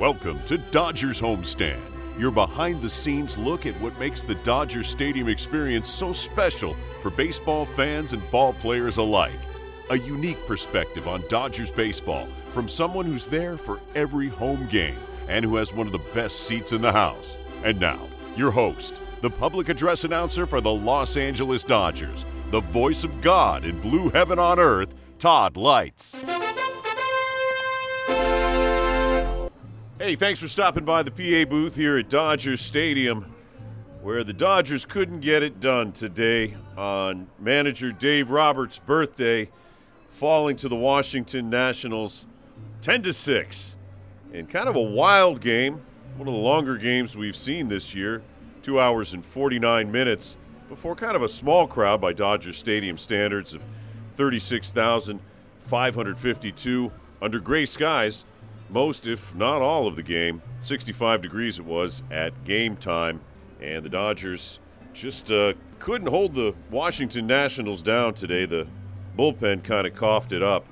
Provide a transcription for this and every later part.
Welcome to Dodgers Homestand, your behind the scenes look at what makes the Dodgers Stadium experience so special for baseball fans and ball players alike. A unique perspective on Dodgers baseball from someone who's there for every home game and who has one of the best seats in the house. And now, your host, the public address announcer for the Los Angeles Dodgers, the voice of God in blue heaven on earth, Todd Leitz. Hey, thanks for stopping by the PA booth here at Dodger Stadium, where the Dodgers couldn't get it done today on manager Dave Roberts' birthday, falling to the Washington Nationals 10 to 6. In kind of a wild game, one of the longer games we've seen this year, 2 hours and 49 minutes before kind of a small crowd by Dodger Stadium standards of 36,552 under gray skies most, if not all, of the game. 65 degrees it was at game time, and the Dodgers just uh, couldn't hold the Washington Nationals down today. The bullpen kind of coughed it up.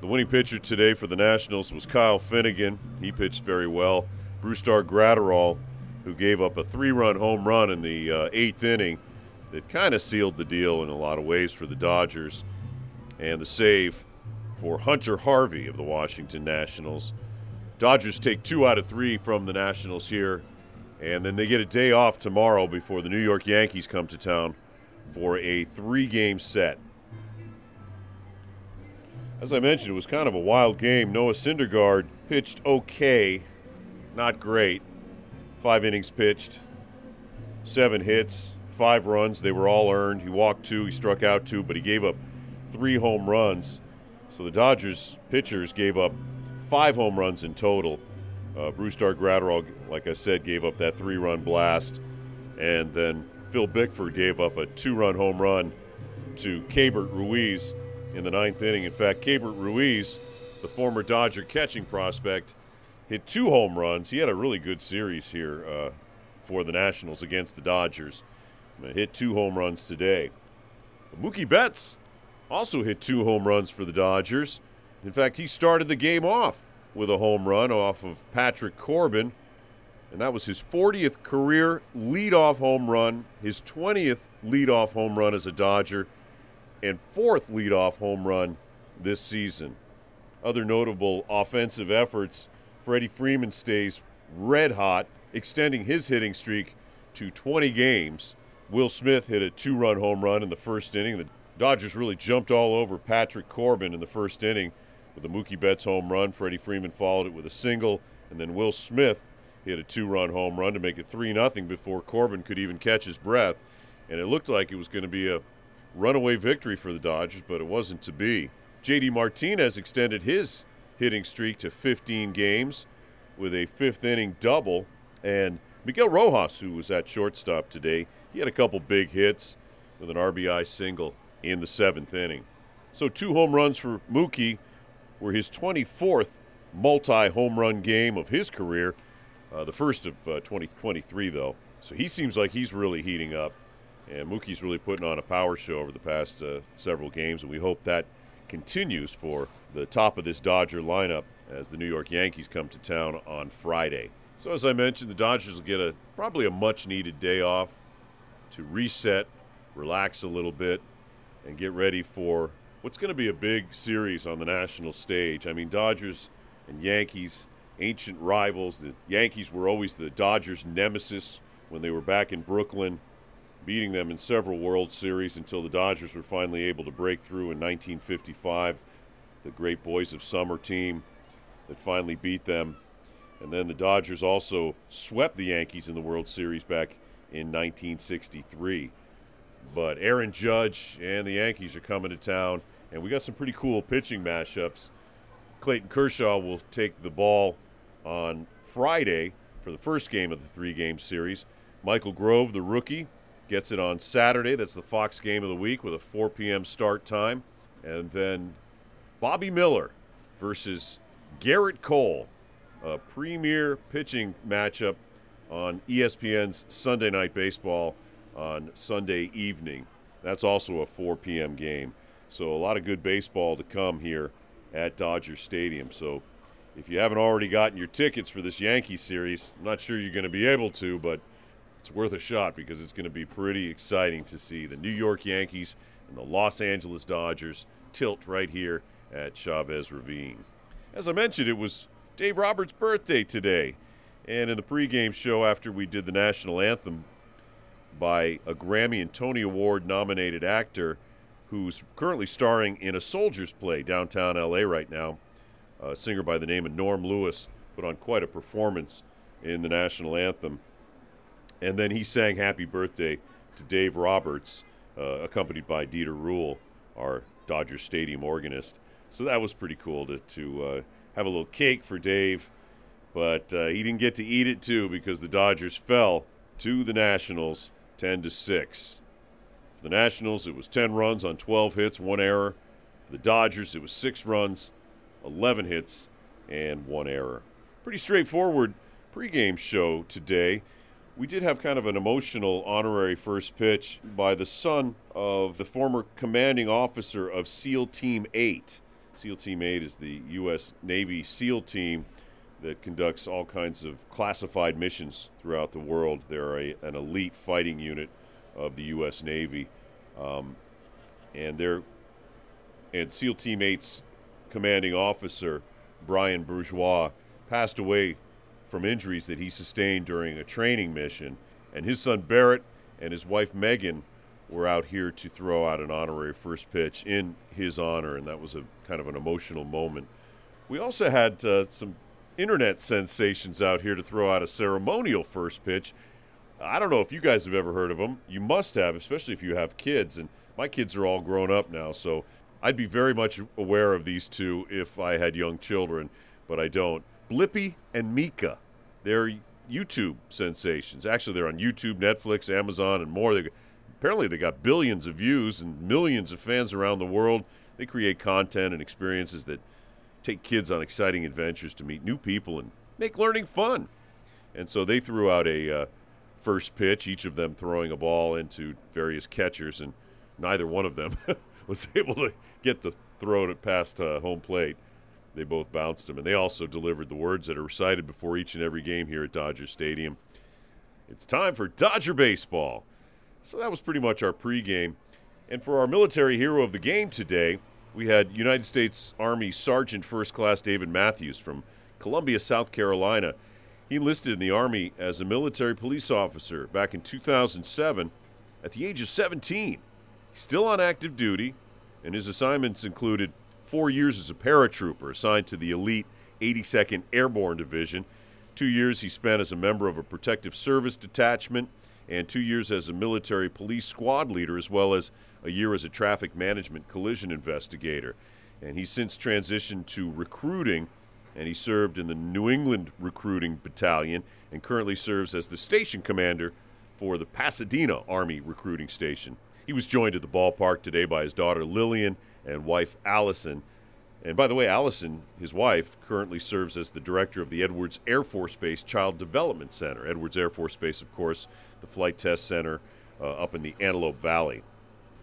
The winning pitcher today for the Nationals was Kyle Finnegan. He pitched very well. Brusdar Graterol, who gave up a three-run home run in the uh, eighth inning, that kind of sealed the deal in a lot of ways for the Dodgers. And the save for Hunter Harvey of the Washington Nationals. Dodgers take two out of three from the Nationals here, and then they get a day off tomorrow before the New York Yankees come to town for a three game set. As I mentioned, it was kind of a wild game. Noah Syndergaard pitched okay, not great. Five innings pitched, seven hits, five runs. They were all earned. He walked two, he struck out two, but he gave up three home runs. So the Dodgers pitchers gave up five home runs in total. Uh, Brusdar Graterol, like I said, gave up that three run blast. And then Phil Bickford gave up a two run home run to Keibert Ruiz in the ninth inning. In fact, Keibert Ruiz, the former Dodger catching prospect, hit two home runs. He had a really good series here uh, for the Nationals against the Dodgers. Hit two home runs today. Mookie Betts also hit two home runs for the Dodgers. In fact, he started the game off with a home run off of Patrick Corbin, and that was his 40th career leadoff home run, his 20th leadoff home run as a Dodger, and fourth leadoff home run this season. Other notable offensive efforts Freddie Freeman stays red hot, extending his hitting streak to 20 games. Will Smith hit a two run home run in the first inning. The Dodgers really jumped all over Patrick Corbin in the first inning with a Mookie Betts home run. Freddie Freeman followed it with a single, and then Will Smith hit a two-run home run to make it three nothing before Corbin could even catch his breath, and it looked like it was going to be a runaway victory for the Dodgers, but it wasn't to be. JD Martinez extended his hitting streak to 15 games with a fifth inning double, and Miguel Rojas, who was at shortstop today, he had a couple big hits with an RBI single in the seventh inning. So two home runs for Mookie were his 24th multi home run game of his career, uh, the first of uh, 2023, though. So he seems like he's really heating up. And Mookie's really putting on a power show over the past uh, several games, and we hope that continues for the top of this Dodger lineup as the New York Yankees come to town on Friday. So, as I mentioned, the Dodgers will get a probably a much needed day off to reset, relax a little bit, and get ready for what's going to be a big series on the national stage. I mean, Dodgers and Yankees, ancient rivals. The Yankees were always the Dodgers' nemesis when they were back in Brooklyn, beating them in several World Series until the Dodgers were finally able to break through in 1955. The great Boys of Summer team that finally beat them. And then the Dodgers also swept the Yankees in the World Series back in 1963. But Aaron Judge and the Yankees are coming to town and we got some pretty cool pitching mashups. Clayton Kershaw will take the ball on Friday for the first game of the three game series. Michael Grove, the rookie, gets it on Saturday. That's the Fox game of the week with a 4 p.m. start time. And then Bobby Miller versus Gerrit Cole, a premier pitching matchup on ESPN's Sunday Night Baseball on Sunday evening. That's also a 4 p.m. game. So a lot of good baseball to come here at Dodger Stadium. So if you haven't already gotten your tickets for this Yankee series, I'm not sure you're going to be able to, but it's worth a shot because it's going to be pretty exciting to see the New York Yankees and the Los Angeles Dodgers tilt right here at Chavez Ravine. As I mentioned, it was Dave Roberts' birthday today. And in the pregame show, after we did the national anthem by a Grammy and Tony Award nominated actor who's currently starring in a soldier's play downtown LA right now, a singer by the name of Norm Lewis put on quite a performance in the national anthem. And then he sang Happy Birthday to Dave Roberts, uh, accompanied by Dieter Ruhle, our Dodger Stadium organist. So that was pretty cool to, to uh, have a little cake for Dave but uh, he didn't get to eat it too because the Dodgers fell to the Nationals 10 to 6. For the Nationals, it was 10 runs on 12 hits, one error. For the Dodgers, it was 6 runs, 11 hits, and one error. Pretty straightforward pregame show today. We did have kind of an emotional honorary first pitch by the son of the former commanding officer of SEAL Team 8. SEAL Team 8 is the U.S. Navy SEAL team that conducts all kinds of classified missions throughout the world. They're a, an elite fighting unit of the U.S. Navy, um, and they're and SEAL Team 8's commanding officer Brian Bourgeois passed away from injuries that he sustained during a training mission, and his son Barrett and his wife Megan were out here to throw out an honorary first pitch in his honor, and that was a kind of an emotional moment. We also had uh, some internet sensations out here to throw out a ceremonial first pitch. I don't know if you guys have ever heard of them. You must have, especially if you have kids. And my kids are all grown up now, so I'd be very much aware of these two if I had young children, but I don't. Blippi and Meekah, they're YouTube sensations. Actually, they're on YouTube, Netflix, Amazon, and more. They, apparently, they got billions of views and millions of fans around the world. They create content and experiences that take kids on exciting adventures to meet new people and make learning fun. And so they threw out a uh, first pitch, each of them throwing a ball into various catchers, and neither one of them was able to get the throw it past uh, home plate. They both bounced them, and they also delivered the words that are recited before each and every game here at Dodger Stadium. It's time for Dodger baseball. So that was pretty much our pregame. And for our military hero of the game today, we had United States Army Sergeant First Class David Matthews from Columbia, South Carolina. He enlisted in the Army as a military police officer back in 2007 at the age of 17. He's still on active duty, and his assignments included four years as a paratrooper assigned to the elite 82nd Airborne Division. Two years he spent as a member of a protective service detachment, and two years as a military police squad leader, as well as a year as a traffic management collision investigator. And he's since transitioned to recruiting, and he served in the New England Recruiting Battalion and currently serves as the station commander for the Pasadena Army Recruiting Station. He was joined at the ballpark today by his daughter Lillian and wife Allison. And by the way, Allison, his wife, currently serves as the director of the Edwards Air Force Base Child Development Center. Edwards Air Force Base, of course, the flight test center uh, up in the Antelope Valley.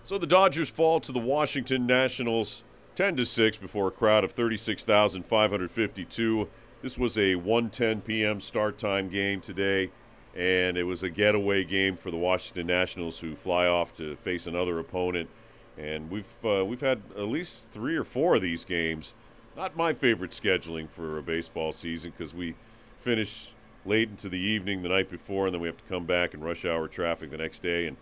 So the Dodgers fall to the Washington Nationals 10 to 6 before a crowd of 36,552. This was a 1:10 p.m. start time game today, and it was a getaway game for the Washington Nationals, who fly off to face another opponent. And we've uh, we've had at least three or four of these games. Not my favorite scheduling for a baseball season because we finish late into the evening the night before, and then we have to come back in rush hour traffic the next day and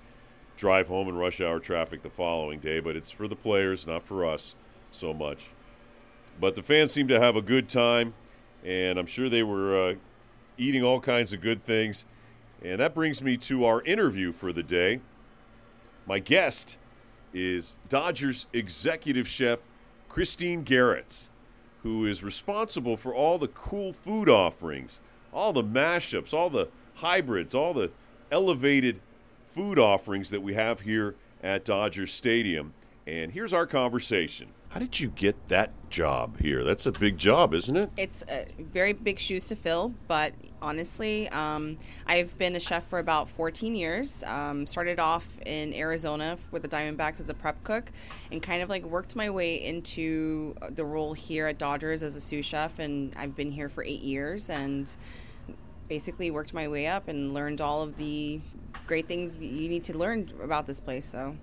drive home in rush hour traffic the following day, but it's for the players, not for us so much. But the fans seem to have a good time, and I'm sure they were uh, eating all kinds of good things. And that brings me to our interview for the day. My guest is Dodgers executive chef Christine Gerriets, who is responsible for all the cool food offerings, all the mashups, all the hybrids, all the elevated food offerings that we have here at Dodger Stadium. And here's our conversation. How did you get that job here? That's a big job, isn't it? It's very big shoes to fill, but honestly, um, I've been a chef for about 14 years. Um, started off in Arizona with the Diamondbacks as a prep cook, and kind of like worked my way into the role here at Dodgers as a sous chef. And I've been here for eight years, and basically worked my way up and learned all of the great things you need to learn about this place. So.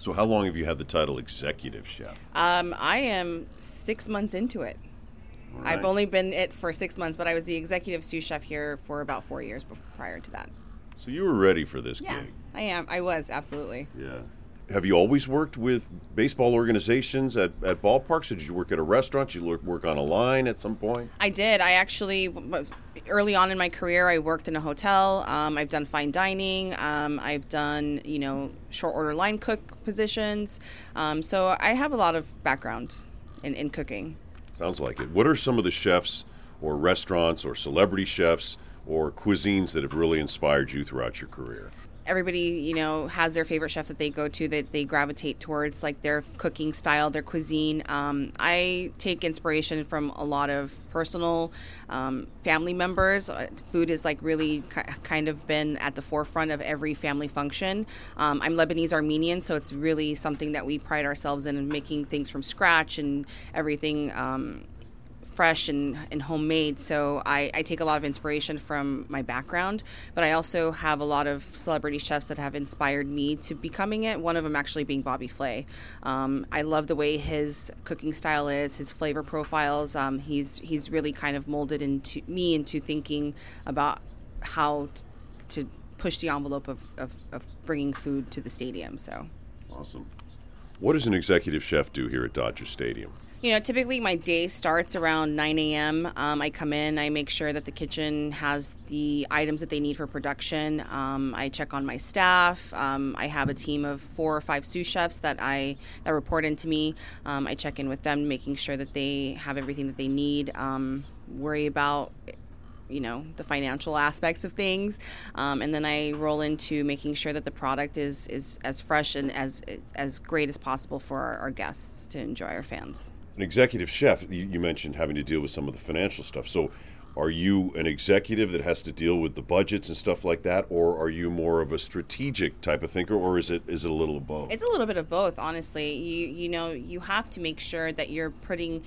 So, how long have you had the title executive chef? Um, I am six months into it. Right. I've only been it for six months, but I was the executive sous chef here for about four years prior to that. So you were ready for this yeah, gig. I am. I was absolutely. Yeah. Have you always worked with baseball organizations at, at ballparks? Or did you work at a restaurant? Did you work on a line at some point? I did. I actually, early on in my career, I worked in a hotel. Um, I've done fine dining. Um, I've done, you know, short order line cook positions. Um, so I have a lot of background in, in cooking. Sounds like it. What are some of the chefs or restaurants or celebrity chefs or cuisines that have really inspired you throughout your career? Everybody you know has their favorite chef that they go to that they gravitate towards like their cooking style their cuisine. Um, i take inspiration from a lot of personal um, family members. Uh, food is like really kind of been at the forefront of every family function. Um, i'm lebanese armenian so it's really something that we pride ourselves in making things from scratch and everything um, fresh and, and homemade. So I, I, take a lot of inspiration from my background, but I also have a lot of celebrity chefs that have inspired me to becoming it. One of them actually being Bobby Flay. Um, I love the way his cooking style is, his flavor profiles. Um, he's he's really kind of molded into me into thinking about how t- to push the envelope of, of, of bringing food to the stadium. So awesome. What does an executive chef do here at Dodger Stadium? You know, typically my day starts around 9 a.m. Um, I come in, I make sure that the kitchen has the items that they need for production. Um, I check on my staff. Um, I have a team of four or five sous chefs that I that report into me. Um, I check in with them, making sure that they have everything that they need. Um, worry about you know the financial aspects of things um, and then i roll into making sure that the product is is as fresh and as as great as possible for our, our guests to enjoy our fans an executive chef, you, you mentioned having to deal with some of the financial stuff. So, are you an executive that has to deal with the budgets and stuff like that, or are you more of a strategic type of thinker, or is it is it a little of both? It's a little bit of both, honestly. You you know you have to make sure that you're putting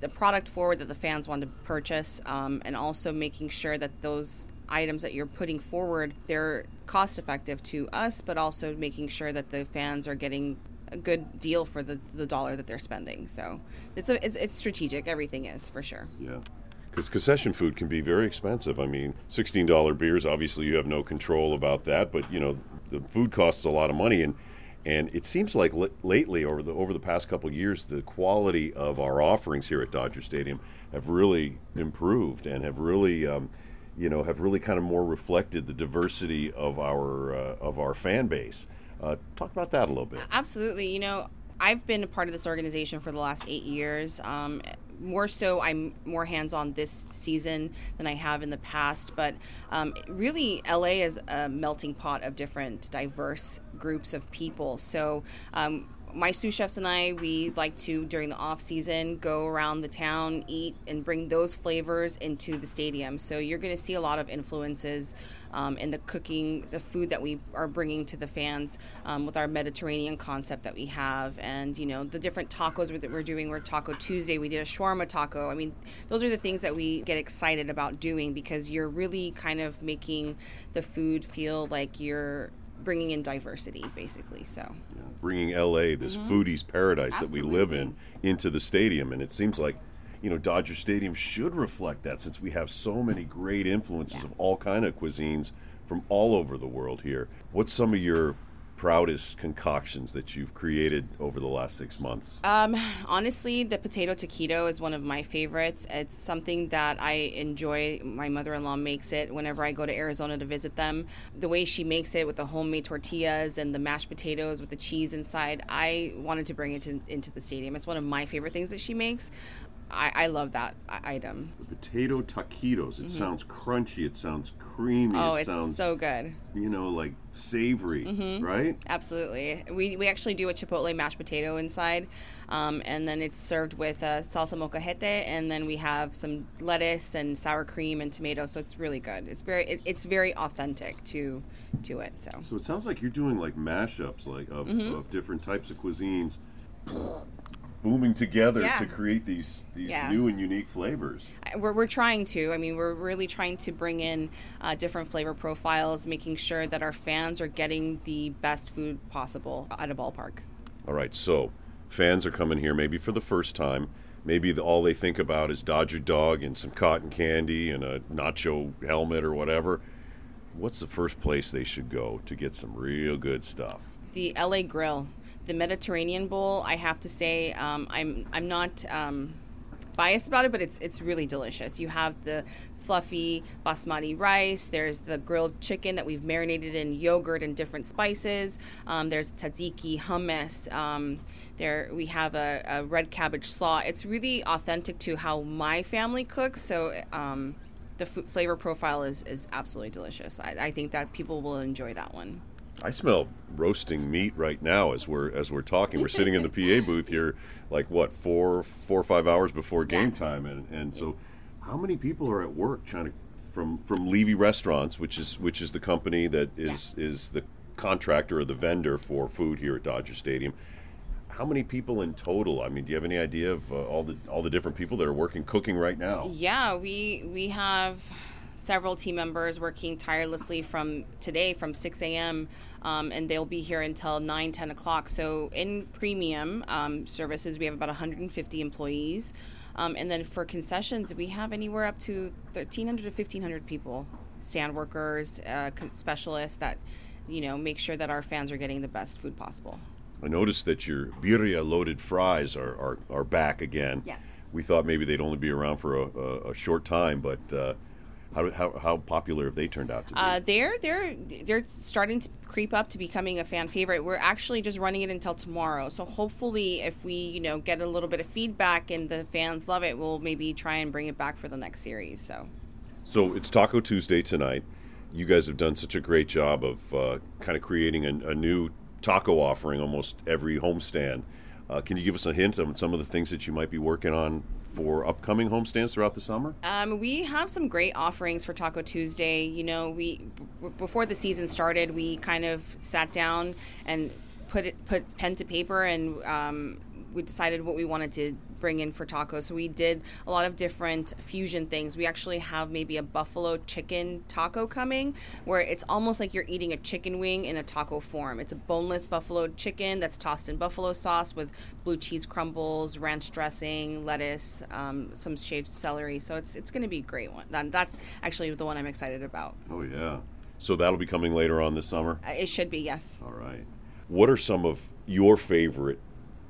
the product forward that the fans want to purchase, um, and also making sure that those items that you're putting forward they're cost effective to us, but also making sure that the fans are getting a good deal for the, the dollar that they're spending. So it's, a, it's, it's strategic. Everything is for sure. Yeah. Because concession food can be very expensive. I mean, $16 beers, obviously you have no control about that, but you know, the food costs a lot of money. And, and it seems like l- lately, over the, over the past couple years, the quality of our offerings here at Dodger Stadium have really improved and have really, um, you know, have really kind of more reflected the diversity of our, uh, of our fan base. Uh, talk about that a little bit. Absolutely. You know, I've been a part of this organization for the last eight years. Um, more so, I'm more hands on this season than I have in the past. But um, really, LA is a melting pot of different, diverse groups of people. So, um, my sous chefs and I, we like to during the off season go around the town, eat, and bring those flavors into the stadium. So you're going to see a lot of influences um, in the cooking, the food that we are bringing to the fans um, with our Mediterranean concept that we have, and you know the different tacos that we're doing. We're Taco Tuesday. We did a shawarma taco. I mean, those are the things that we get excited about doing because you're really kind of making the food feel like you're bringing in diversity, basically. So yeah, bringing LA, this mm-hmm. foodies paradise Absolutely. that we live in, into the stadium, and it seems like you know Dodger Stadium should reflect that since we have so many great influences yeah. of all kind of cuisines from all over the world here. What's some of your proudest concoctions that you've created over the last six months? Um, honestly, the potato taquito is one of my favorites. It's something that I enjoy. My mother in law makes it whenever I go to Arizona to visit them. The way she makes it with the homemade tortillas and the mashed potatoes with the cheese inside, I wanted to bring it to, into the stadium. It's one of my favorite things that she makes. I, I love that item. The potato taquitos. It sounds crunchy. It sounds creamy. Mm-hmm. Oh, it it's sounds so good. you know like savory, Mm-hmm. right? Absolutely. We, we actually do a chipotle mashed potato inside, um, and then it's served with uh, salsa molcajete, and then we have some lettuce and sour cream and tomato. So it's really good. It's very it, it's very authentic to to it. So So it sounds like you're doing like mashups, like of, Mm-hmm. of different types of cuisines, booming together Yeah. to create these these Yeah. new and unique flavors. We're, we're trying to. I mean, we're really trying to bring in uh, different flavor profiles, making sure that our fans are getting the best food possible at a ballpark. All right, so fans are coming here maybe for the first time. Maybe the, all they think about is Dodger Dog and some cotton candy and a nacho helmet or whatever. What's the first place they should go to get some real good stuff? the LA Grill, the Mediterranean Bowl. I have to say, um, I'm I'm not um, biased about it, but it's it's really delicious. You have the fluffy basmati rice. There's the grilled chicken that we've marinated in yogurt and different spices. Um, there's tzatziki, hummus. Um, there we have a, a red cabbage slaw. It's really authentic to how my family cooks. So. Um, the f- flavor profile is, is absolutely delicious. I, I think that people will enjoy that one. I smell roasting meat right now as we're as we're talking. We're sitting in the PA booth here, like what four four or five hours before game Yeah. time, and and so how many people are at work trying to from from Levy Restaurants, which is which is the company that is Yes. is the contractor or the vendor for food here at Dodger Stadium. How many people in total? I mean, do you have any idea of uh, all the all the different people that are working cooking right now? Yeah, we we have several team members working tirelessly from today from 6 a.m. Um, and they'll be here until 9 10 o'clock so in premium um, services we have about 150 employees um, and then for concessions we have anywhere up to 1300 to 1500 people stand workers uh, specialists that you know make sure that our fans are getting the best food possible I noticed that your birria loaded fries are, are, are back again. Yes. We thought maybe they'd only be around for a, a, a short time, but uh, how, how, how popular have they turned out to be? Uh, they're they're they're starting to creep up to becoming a fan favorite. We're actually just running it until tomorrow. So hopefully, if we you know get a little bit of feedback and the fans love it, we'll maybe try and bring it back for the next series. So so it's Taco Tuesday tonight. You guys have done such a great job of uh, kind of creating a, a new taco offering almost every homestand. Uh, can you give us a hint on some of the things that you might be working on for upcoming homestands throughout the summer? Um, we have some great offerings for Taco Tuesday. You know, we b- before the season started, we kind of sat down and put it put pen to paper, and um, we decided what we wanted to bring in for tacos. So we did a lot of different fusion things. We actually have maybe a buffalo chicken taco coming, where it's almost like you're eating a chicken wing in a taco form. It's a boneless buffalo chicken that's tossed in buffalo sauce with blue cheese crumbles, ranch dressing, lettuce, um, some shaved celery. So it's it's going to be a great one. That, that's actually the one I'm excited about. Oh, yeah. So that'll be coming later on this summer? Uh, It should be yes. All right. What are some of your favorite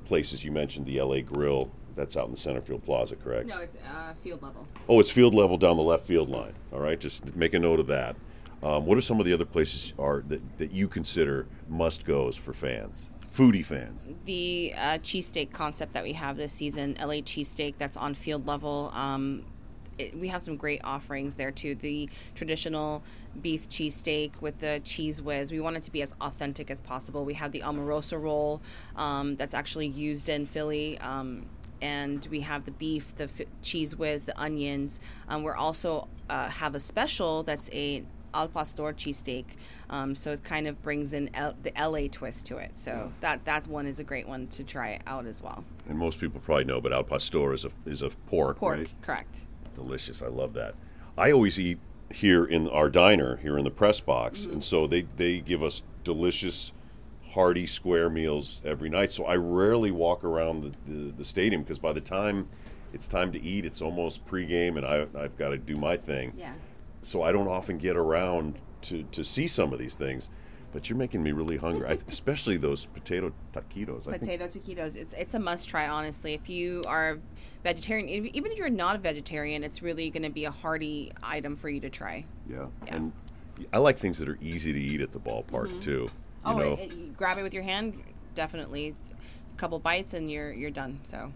places? You mentioned the LA Grill. That's out in the Centerfield Plaza, correct? No, it's uh, field level. Oh, it's field level down the left field line. All right, just make a note of that. Um, what are some of the other places are that, that you consider must goes for fans, foodie fans? the uh, cheesesteak concept that we have this season, LA cheesesteak, that's on field level. Um, it, we have some great offerings there too. The traditional beef cheesesteak with the Cheez Whiz. We want it to be as authentic as possible. We have the Amoroso roll um, that's actually used in Philly. Um, and we have the beef, the f- Cheez Whiz, the onions. Um, we're also uh, have a special that's a al pastor cheesesteak. Um, so it kind of brings in L- the LA twist to it. So that that one is a great one to try out as well. And most people probably know, but al pastor is a is a pork, Pork, right? correct. Delicious. I love that. I always eat here in our diner here in the press box, Mm-hmm. and so they they give us delicious, hearty square meals every night. So I rarely walk around the, the, the stadium because by the time it's time to eat, it's almost pregame, and I I've got to do my thing. Yeah. So I don't often get around to to see some of these things. But you're making me really hungry, I, especially those potato taquitos. I think Potato taquitos. It's it's a must try. Honestly, if you are vegetarian, ev- even if you're not a vegetarian, it's really going to be a hearty item for you to try. Yeah. Yeah. And I like things that are easy to eat at the ballpark mm-hmm. too. You oh, know, it, it- grab it with your hand, definitely. A couple bites and you're you're done. So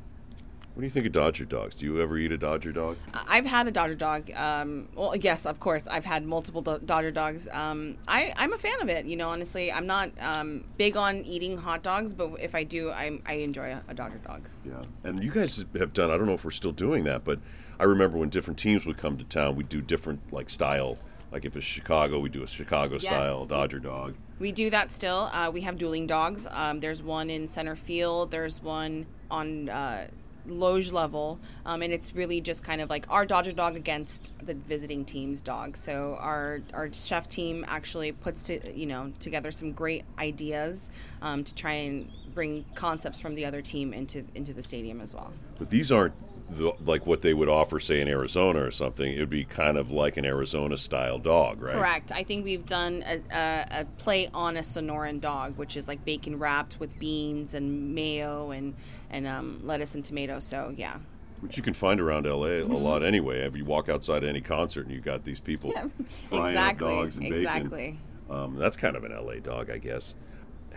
What do you think of Dodger dogs? Do you ever eat a Dodger dog? I've had a Dodger dog. Um, well, yes, of course, I've had multiple do- Dodger dogs. Um, I, I'm a fan of it. You know, honestly, I'm not um, big on eating hot dogs, but if I do, I, I enjoy a, a Dodger dog. Yeah, and you guys have done. I don't know if we're still doing that, but I remember when different teams would come to town, we'd do different like style. Like if it's Chicago, we do a Chicago style Yes. Dodger dog. We do that still. Uh, we have dueling dogs. Um, there's one in center field. There's one on uh, loge level, um, and it's really just kind of like our Dodger dog against the visiting team's dog. So our our chef team actually puts to, you know together some great ideas um, to try and bring concepts from the other team into into the stadium as well. But these aren't the, like what they would offer, say, in Arizona or something. It would be kind of like an Arizona style dog, right? Correct. I think we've done a, a, a play on a Sonoran dog, which is like bacon wrapped with beans and mayo and and um, lettuce and tomato. So yeah, Which you can find around LA a lot anyway. If you walk outside any concert and you got these people frying exactly, dogs and bacon. exactly. Um, that's kind of an LA dog, I guess.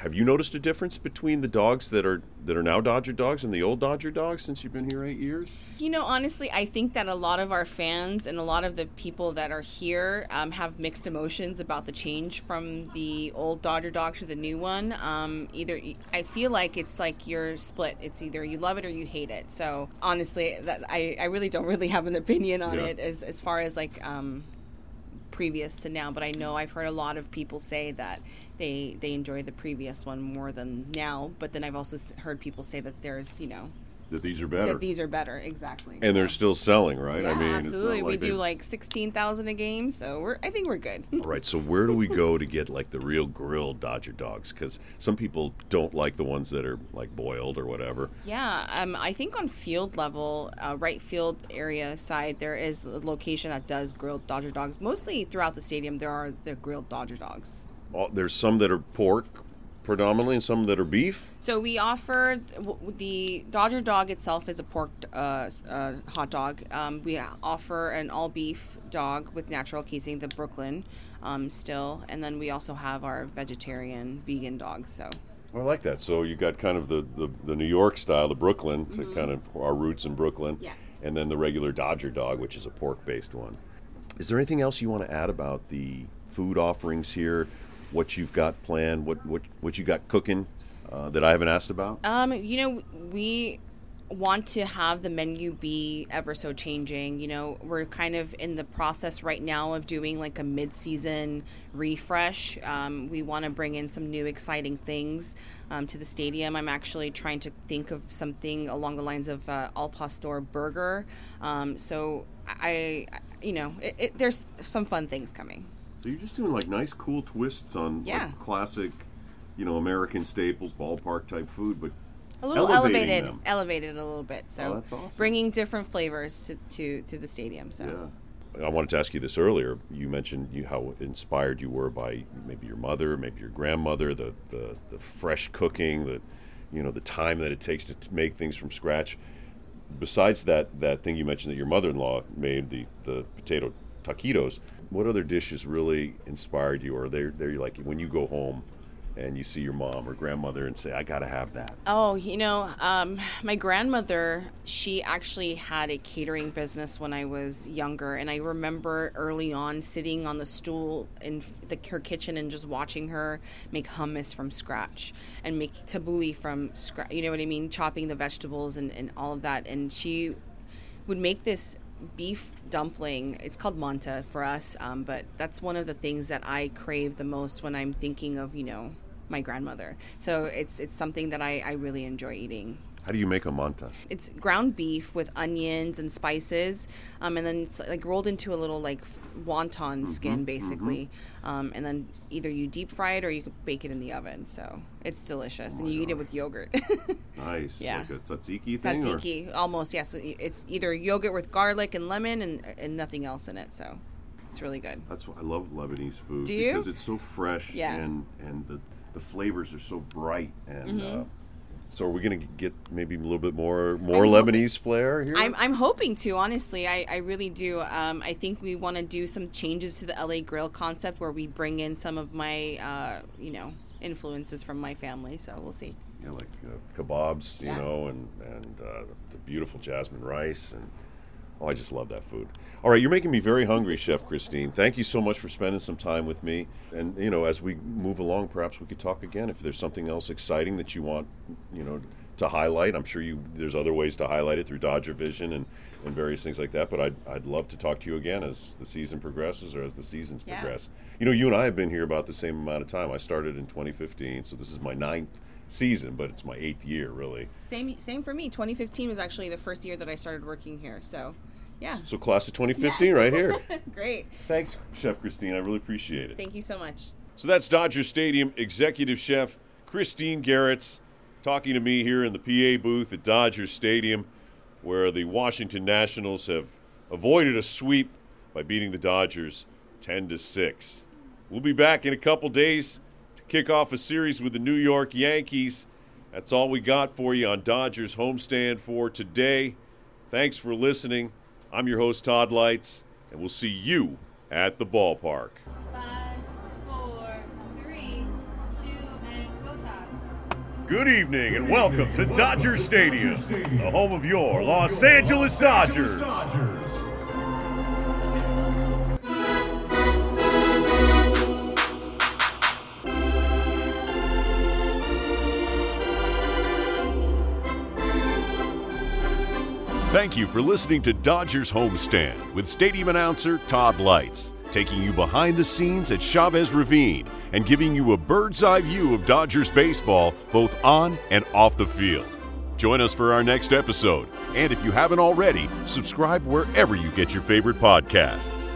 Have you noticed a difference between the dogs that are that are now Dodger dogs and the old Dodger dogs since you've been here eight years? You know, honestly, I think that a lot of our fans and a lot of the people that are here um, have mixed emotions about the change from the old Dodger dog to the new one. Um, either I feel like it's like you're split. It's either you love it or you hate it. So honestly, that I, I really don't really have an opinion on Yeah. it as as far as like um, previous to now. But I know I've heard a lot of people say that they they enjoy the previous one more than now. But then I've also heard people say that there's you know That these are better, that these are better exactly. and they're still selling, right? yeah, I mean, absolutely. Not we like do like sixteen thousand a game, so we're. I think we're good. All right, so where do we go to get like the real grilled Dodger dogs? Because some people don't like the ones that are like boiled or whatever. yeah, um, I think on field level, uh, right field area side, there is a location that does grilled Dodger dogs. Mostly throughout the stadium, there are the grilled Dodger dogs. All, there's some that are pork predominantly, and some that are beef. So we offer the Dodger dog itself is a pork uh, uh, hot dog. Um, we offer an all beef dog with natural casing, the Brooklyn, um, still, and then we also have our vegetarian vegan dogs. So I like that. So you got kind of the, the, the New York style, the Brooklyn, to kind of our roots in Brooklyn. Mm-hmm. Yeah. And then the regular Dodger dog, which is a pork based one. Is there anything else you want to add about the food offerings here? What you've got planned? What what, what you got cooking uh, that I haven't asked about? Um, you know, we want to have the menu be ever so changing. You know, we're kind of in the process right now of doing like a mid-season refresh. Um, we want to bring in some new exciting things um, to the stadium. I'm actually trying to think of something along the lines of uh, al pastor burger. Um, so I, you know, it, it, there's some fun things coming. So you're just doing like nice, cool twists on Yeah. like classic, you know, American staples, ballpark type food, but a little elevated, them. elevated a little bit. So Oh, that's awesome. bringing different flavors to, to, to the stadium. So. Yeah. I wanted to ask you this earlier. You mentioned you, how inspired you were by maybe your mother, maybe your grandmother, the, the, the fresh cooking, the you know the time that it takes to t- make things from scratch. Besides that that thing you mentioned that your mother-in-law made the, the potato taquitos, what other dishes really inspired you, or they're they're like when you go home and you see your mom or grandmother and say, "I got to have that." Oh, you know, um, my grandmother, she actually had a catering business when I was younger. And I remember early on sitting on the stool in the, her kitchen and just watching her make hummus from scratch and make tabbouleh from scratch. You know what I mean? Chopping the vegetables and, and all of that. And she would make this beef dumpling. It's called manta for us, um, but that's one of the things that I crave the most when I'm thinking of, you know, my grandmother. So it's it's something that I, I really enjoy eating. How do you make a manta? It's ground beef with onions and spices, um, and then it's like rolled into a little like wonton skin, basically. Um, and then either you deep fry it or you could bake it in the oven. So it's delicious, and you eat it with yogurt. Nice, Yeah. like a tzatziki thing. or- Tzatziki, almost yes. It's either yogurt with garlic and lemon and and nothing else in it. So it's really good. That's why I love Lebanese food Do you? because it's so fresh Yeah. and and the, the flavors are so bright and. Mm-hmm. Uh, so are we going to get maybe a little bit more more I'm hoping- Lebanese flair here? I'm, I'm hoping to honestly I, I really do um, I think we want to do some changes to the LA grill concept where we bring in some of my uh, you know influences from my family so we'll see Yeah, like uh, kebabs, you Yeah. know, and and uh, the beautiful jasmine rice, and oh, I just love that food. All right, you're making me very hungry, Chef Christine. Thank you so much for spending some time with me. And you know, as we move along, perhaps we could talk again if there's something else exciting that you want, you know, to highlight. I'm sure you there's other ways to highlight it through Dodger Vision and, and various things like that. But I'd I'd love to talk to you again as the season progresses or as the seasons Yeah. progress. You know, you and I have been here about the same amount of time. I started in 2015, so this is my ninth season, but it's my eighth year really. Same same for me. 2015 was actually the first year that I started working here. So, yeah. So class of 2015 right here. Great. Thanks, Chef Christine. I really appreciate it. Thank you so much. So that's Dodger Stadium executive chef Christine Gerriets talking to me here in the PA booth at Dodger Stadium, where the Washington Nationals have avoided a sweep by beating the Dodgers 10 to 6. We'll be back in a couple days to kick off a series with the New York Yankees. That's all we got for you on Dodgers homestand for today. Thanks for listening. I'm your host, Todd Leitz, and we'll see you at the ballpark. Five, four, three, two, and go Todd. Good evening and welcome to Dodger Stadium, the home of your Los Angeles Dodgers. Thank you for listening to Dodgers Homestand with stadium announcer Todd Leitz, taking you behind the scenes at Chavez Ravine and giving you a bird's eye view of Dodgers baseball both on and off the field. Join us for our next episode, and if you haven't already, subscribe wherever you get your favorite podcasts.